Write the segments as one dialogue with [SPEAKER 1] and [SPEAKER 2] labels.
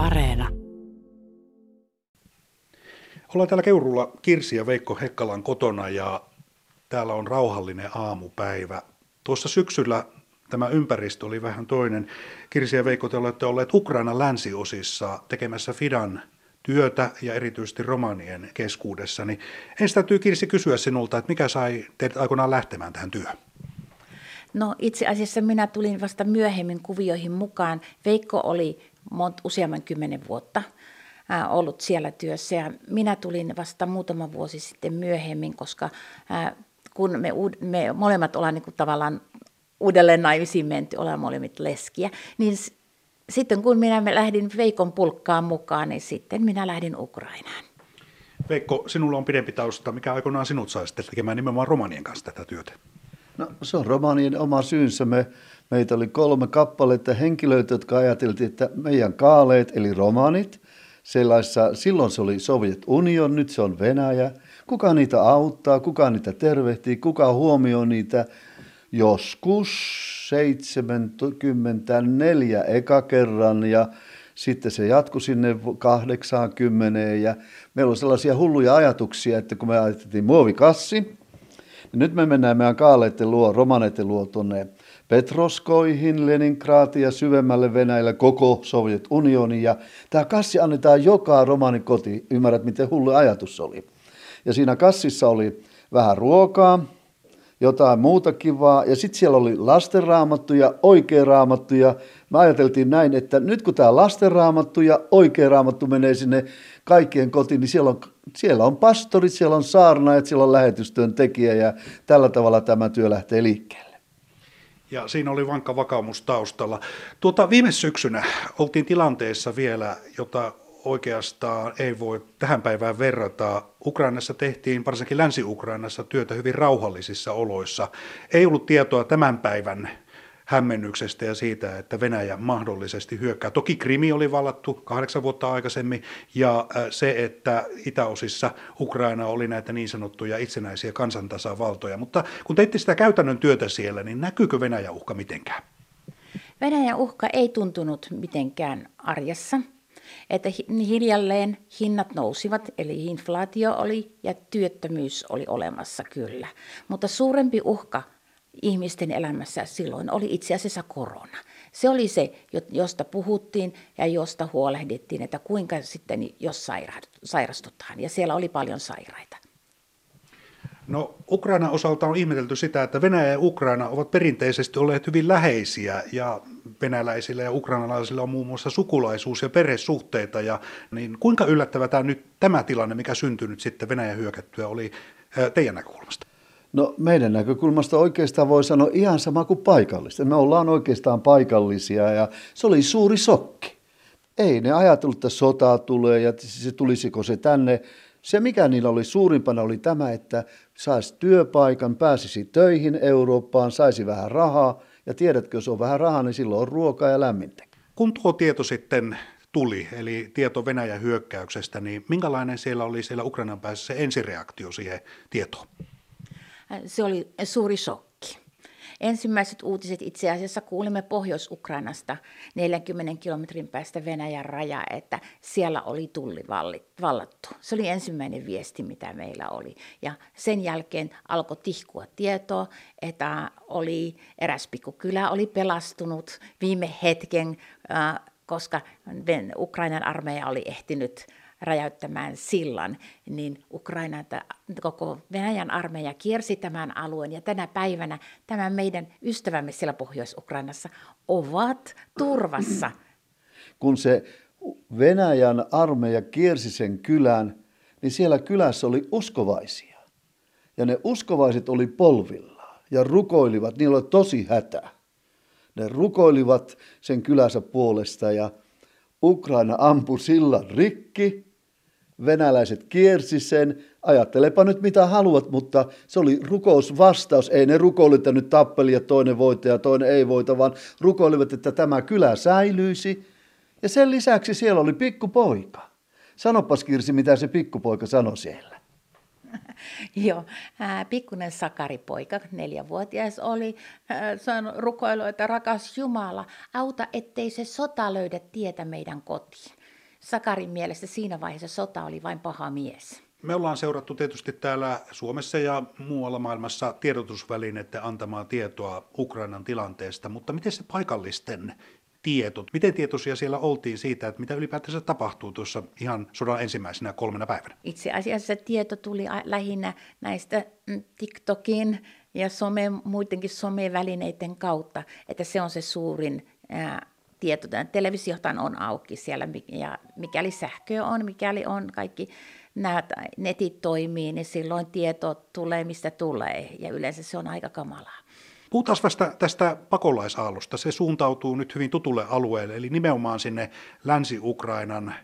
[SPEAKER 1] Areena.
[SPEAKER 2] Ollaan täällä Keurulla Kirsi ja Veikko Hekkalan kotona ja täällä on rauhallinen aamupäivä. Tuossa syksyllä tämä ympäristö oli vähän toinen. Kirsi ja Veikko, te olette olleet Ukrainan länsiosissa tekemässä Fidan työtä ja erityisesti romanien keskuudessa. Niin ensin täytyy Kirsi kysyä sinulta, että mikä sai teidät aikoinaan lähtemään tähän työhön?
[SPEAKER 3] No itse asiassa minä tulin vasta myöhemmin kuvioihin mukaan. Veikko oli useamman kymmenen vuotta ää, ollut siellä työssä ja minä tulin vasta muutama vuosi sitten myöhemmin, koska ää, kun me, me molemmat ollaan niin kuin tavallaan uudelleen naimisiin menty, ollaan molemmat leskiä, niin sitten kun minä lähdin Veikon pulkkaan mukaan, niin sitten minä lähdin Ukrainaan.
[SPEAKER 2] Veikko, sinulla on pidempi tausta. Mikä aikoinaan sinut sai sitten tekemään nimenomaan romanien kanssa tätä työtä?
[SPEAKER 4] No se on romanien oma syynsä. Me, meitä oli kolme kappaletta henkilöitä, jotka ajateltiin, että meidän kaaleet, eli romanit, sellaisessa, silloin se oli Soviet Union, nyt se on Venäjä. Kuka niitä auttaa, kuka niitä tervehtii, kuka huomioi niitä joskus 74 eka kerran ja sitten se jatkui sinne 80 ja meillä on sellaisia hulluja ajatuksia, että kun me ajateltiin muovikassi, niin nyt me mennään meidän kaaleiden luo, romaneiden luo tuonne Petroskoihin, Leningradiin ja syvemmälle Venäjälle koko Sovjet unioni. Ja tämä kassi annetaan joka romanin koti. Ymmärrät, miten hullu ajatus oli. Ja siinä kassissa oli vähän ruokaa, jotain muuta kivaa. Ja sitten siellä oli lastenraamattu ja oikea raamattu. Ja me ajateltiin näin, että nyt kun tämä lastenraamattu ja oikea raamattu menee sinne kaikkien kotiin, niin siellä on, siellä on pastorit, siellä on saarnaajat, siellä on lähetystyön tekijä ja tällä tavalla tämä työ lähtee liikkeelle.
[SPEAKER 2] Ja siinä oli vankka vakaumus taustalla. Tuota, viime syksynä oltiin tilanteessa vielä, jota oikeastaan ei voi tähän päivään verrata. Ukrainassa tehtiin, varsinkin Länsi-Ukrainassa, työtä hyvin rauhallisissa oloissa. Ei ollut tietoa tämän päivän hämmennyksestä ja siitä, että Venäjä mahdollisesti hyökkää. Toki Krimi oli vallattu kahdeksan vuotta aikaisemmin ja äh, se, että itäosissa Ukraina oli näitä niin sanottuja itsenäisiä kansantasavaltoja. Mutta kun teitte sitä käytännön työtä siellä, niin näkyykö Venäjä uhka mitenkään?
[SPEAKER 3] Venäjän uhka ei tuntunut mitenkään arjessa että hiljalleen hinnat nousivat, eli inflaatio oli ja työttömyys oli olemassa kyllä. Mutta suurempi uhka ihmisten elämässä silloin oli itse asiassa korona. Se oli se, josta puhuttiin ja josta huolehdittiin, että kuinka sitten, jos sairastutaan. Ja siellä oli paljon sairaita.
[SPEAKER 2] No Ukraina osalta on ihmetelty sitä, että Venäjä ja Ukraina ovat perinteisesti olleet hyvin läheisiä ja venäläisillä ja ukrainalaisilla on muun muassa sukulaisuus- ja perhesuhteita. Ja, niin kuinka yllättävä tämä, nyt, tämä tilanne, mikä syntynyt sitten Venäjän hyökättyä, oli teidän näkökulmasta?
[SPEAKER 4] No meidän näkökulmasta oikeastaan voi sanoa ihan sama kuin paikallista. Me ollaan oikeastaan paikallisia ja se oli suuri sokki. Ei ne ajatellut, että sota tulee ja se tulisiko se tänne. Se mikä niillä oli suurimpana oli tämä, että saisi työpaikan, pääsisi töihin Eurooppaan, saisi vähän rahaa. Ja tiedätkö, jos on vähän rahaa, niin silloin on ruokaa ja lämmintä.
[SPEAKER 2] Kun tuo tieto sitten tuli, eli tieto Venäjän hyökkäyksestä, niin minkälainen siellä oli siellä Ukrainan päässä se ensireaktio siihen tietoon?
[SPEAKER 3] Se oli suuri shokki. Ensimmäiset uutiset itse asiassa kuulimme Pohjois-Ukrainasta 40 kilometrin päästä Venäjän raja, että siellä oli tulli vallattu. Se oli ensimmäinen viesti, mitä meillä oli. Ja sen jälkeen alkoi tihkua tietoa, että oli eräs pikkukylä oli pelastunut viime hetken, koska Ukrainan armeija oli ehtinyt räjäyttämään sillan, niin Ukraina, koko Venäjän armeija kiersi tämän alueen ja tänä päivänä tämä meidän ystävämme siellä Pohjois-Ukrainassa ovat turvassa.
[SPEAKER 4] Kun se Venäjän armeija kiersi sen kylän, niin siellä kylässä oli uskovaisia. Ja ne uskovaiset oli polvilla ja rukoilivat, niillä oli tosi hätä. Ne rukoilivat sen kylänsä puolesta ja Ukraina ampui sillan rikki venäläiset kiersi sen. Ajattelepa nyt mitä haluat, mutta se oli rukousvastaus. Ei ne nyt tappeli ja toinen voita ja toinen ei voita, vaan rukoilivat, että tämä kylä säilyisi. Ja sen lisäksi siellä oli pikkupoika. Sanopas Kirsi, mitä se pikkupoika sanoi siellä.
[SPEAKER 3] Joo, äh, pikkunen sakaripoika, neljävuotias oli, äh, rukoilu, että rakas Jumala, auta ettei se sota löydä tietä meidän kotiin. Sakarin mielestä siinä vaiheessa sota oli vain paha mies.
[SPEAKER 2] Me ollaan seurattu tietysti täällä Suomessa ja muualla maailmassa tiedotusvälineiden antamaa tietoa Ukrainan tilanteesta, mutta miten se paikallisten tietot, miten tietoisia siellä oltiin siitä, että mitä ylipäätänsä tapahtuu tuossa ihan sodan ensimmäisenä kolmena päivänä?
[SPEAKER 3] Itse asiassa tieto tuli lähinnä näistä mm, TikTokin ja some, muidenkin somevälineiden kautta, että se on se suurin ää, tieto. Televisiohan on auki siellä ja mikäli sähkö on, mikäli on kaikki nämä netit toimii, niin silloin tieto tulee mistä tulee ja yleensä se on aika kamalaa.
[SPEAKER 2] Puhutaan vasta tästä pakolaisaallosta. Se suuntautuu nyt hyvin tutulle alueelle, eli nimenomaan sinne Länsi-Ukrainan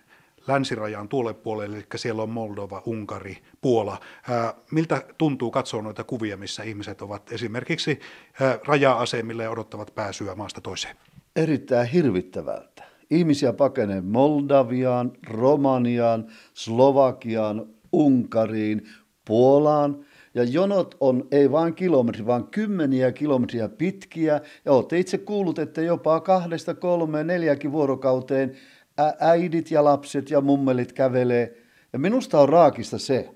[SPEAKER 2] länsirajan tuolle puolelle, eli siellä on Moldova, Unkari, Puola. Ää, miltä tuntuu katsoa noita kuvia, missä ihmiset ovat esimerkiksi ää, raja-asemille ja odottavat pääsyä maasta toiseen?
[SPEAKER 4] Erittäin hirvittävältä. Ihmisiä pakenee Moldaviaan, Romaniaan, Slovakiaan, Unkariin, Puolaan. Ja jonot on ei vain kilometri, vaan kymmeniä kilometriä pitkiä. Ja olette itse kuullut, että jopa kahdesta, kolmeen, neljäkin vuorokauteen äidit ja lapset ja mummelit kävelee. Ja minusta on raakista se,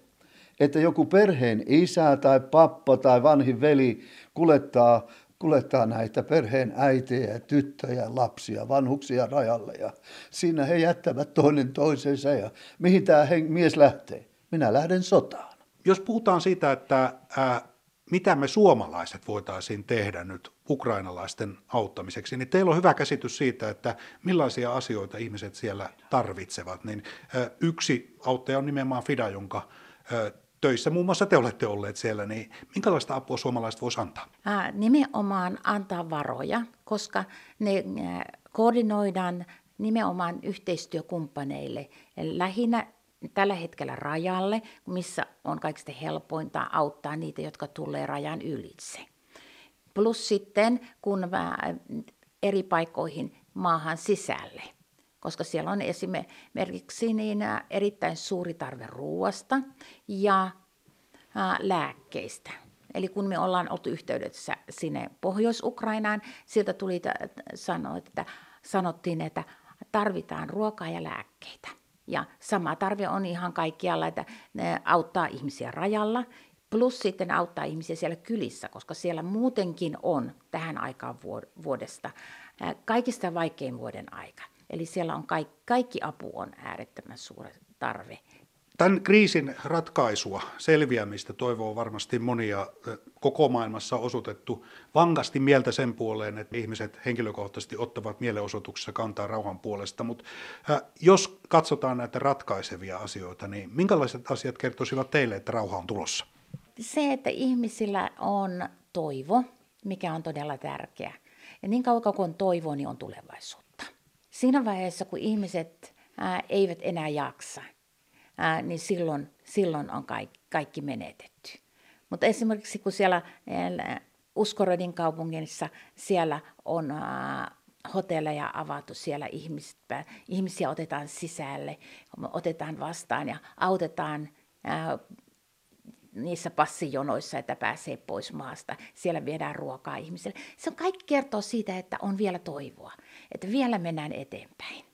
[SPEAKER 4] että joku perheen isä tai pappa tai vanhin veli kulettaa kuljettaa näitä perheen äitejä, tyttöjä, lapsia, vanhuksia rajalle ja siinä he jättävät toinen toisensa ja mihin tämä mies lähtee? Minä lähden sotaan.
[SPEAKER 2] Jos puhutaan siitä, että ää, mitä me suomalaiset voitaisiin tehdä nyt ukrainalaisten auttamiseksi, niin teillä on hyvä käsitys siitä, että millaisia asioita ihmiset siellä tarvitsevat. Niin, ää, yksi auttaja on nimenomaan FIDA, jonka ää, töissä muun muassa te olette olleet siellä, niin minkälaista apua suomalaiset voisi antaa?
[SPEAKER 3] Ää, nimenomaan antaa varoja, koska ne ää, koordinoidaan nimenomaan yhteistyökumppaneille. Lähinnä tällä hetkellä rajalle, missä on kaikista helpointa auttaa niitä, jotka tulee rajan ylitse. Plus sitten, kun eri paikkoihin maahan sisälle – koska siellä on esimerkiksi niin erittäin suuri tarve ruoasta ja lääkkeistä. Eli kun me ollaan oltu yhteydessä sinne Pohjois-Ukrainaan, sieltä tuli sanoa, että sanottiin, että tarvitaan ruokaa ja lääkkeitä. Ja sama tarve on ihan kaikkialla, että ne auttaa ihmisiä rajalla, plus sitten auttaa ihmisiä siellä kylissä, koska siellä muutenkin on tähän aikaan vuodesta kaikista vaikein vuoden aika. Eli siellä on kaikki, kaikki apu on äärettömän suuri tarve.
[SPEAKER 2] Tämän kriisin ratkaisua, selviämistä toivoo varmasti monia. Koko maailmassa osoitettu vankasti mieltä sen puoleen, että ihmiset henkilökohtaisesti ottavat mielenosoituksessa kantaa rauhan puolesta. Mutta jos katsotaan näitä ratkaisevia asioita, niin minkälaiset asiat kertoisivat teille, että rauha on tulossa?
[SPEAKER 3] Se, että ihmisillä on toivo, mikä on todella tärkeä. Ja niin kauan kuin on toivo, niin on tulevaisuutta siinä vaiheessa, kun ihmiset ää, eivät enää jaksa, ää, niin silloin, silloin on kaikki, kaikki menetetty. Mutta esimerkiksi kun siellä ää, Uskorodin kaupungissa siellä on ää, hotelleja avattu, siellä ihmiset, ihmisiä otetaan sisälle, otetaan vastaan ja autetaan ää, niissä passijonoissa, että pääsee pois maasta. Siellä viedään ruokaa ihmisille. Se on kaikki kertoo siitä, että on vielä toivoa, että vielä mennään eteenpäin.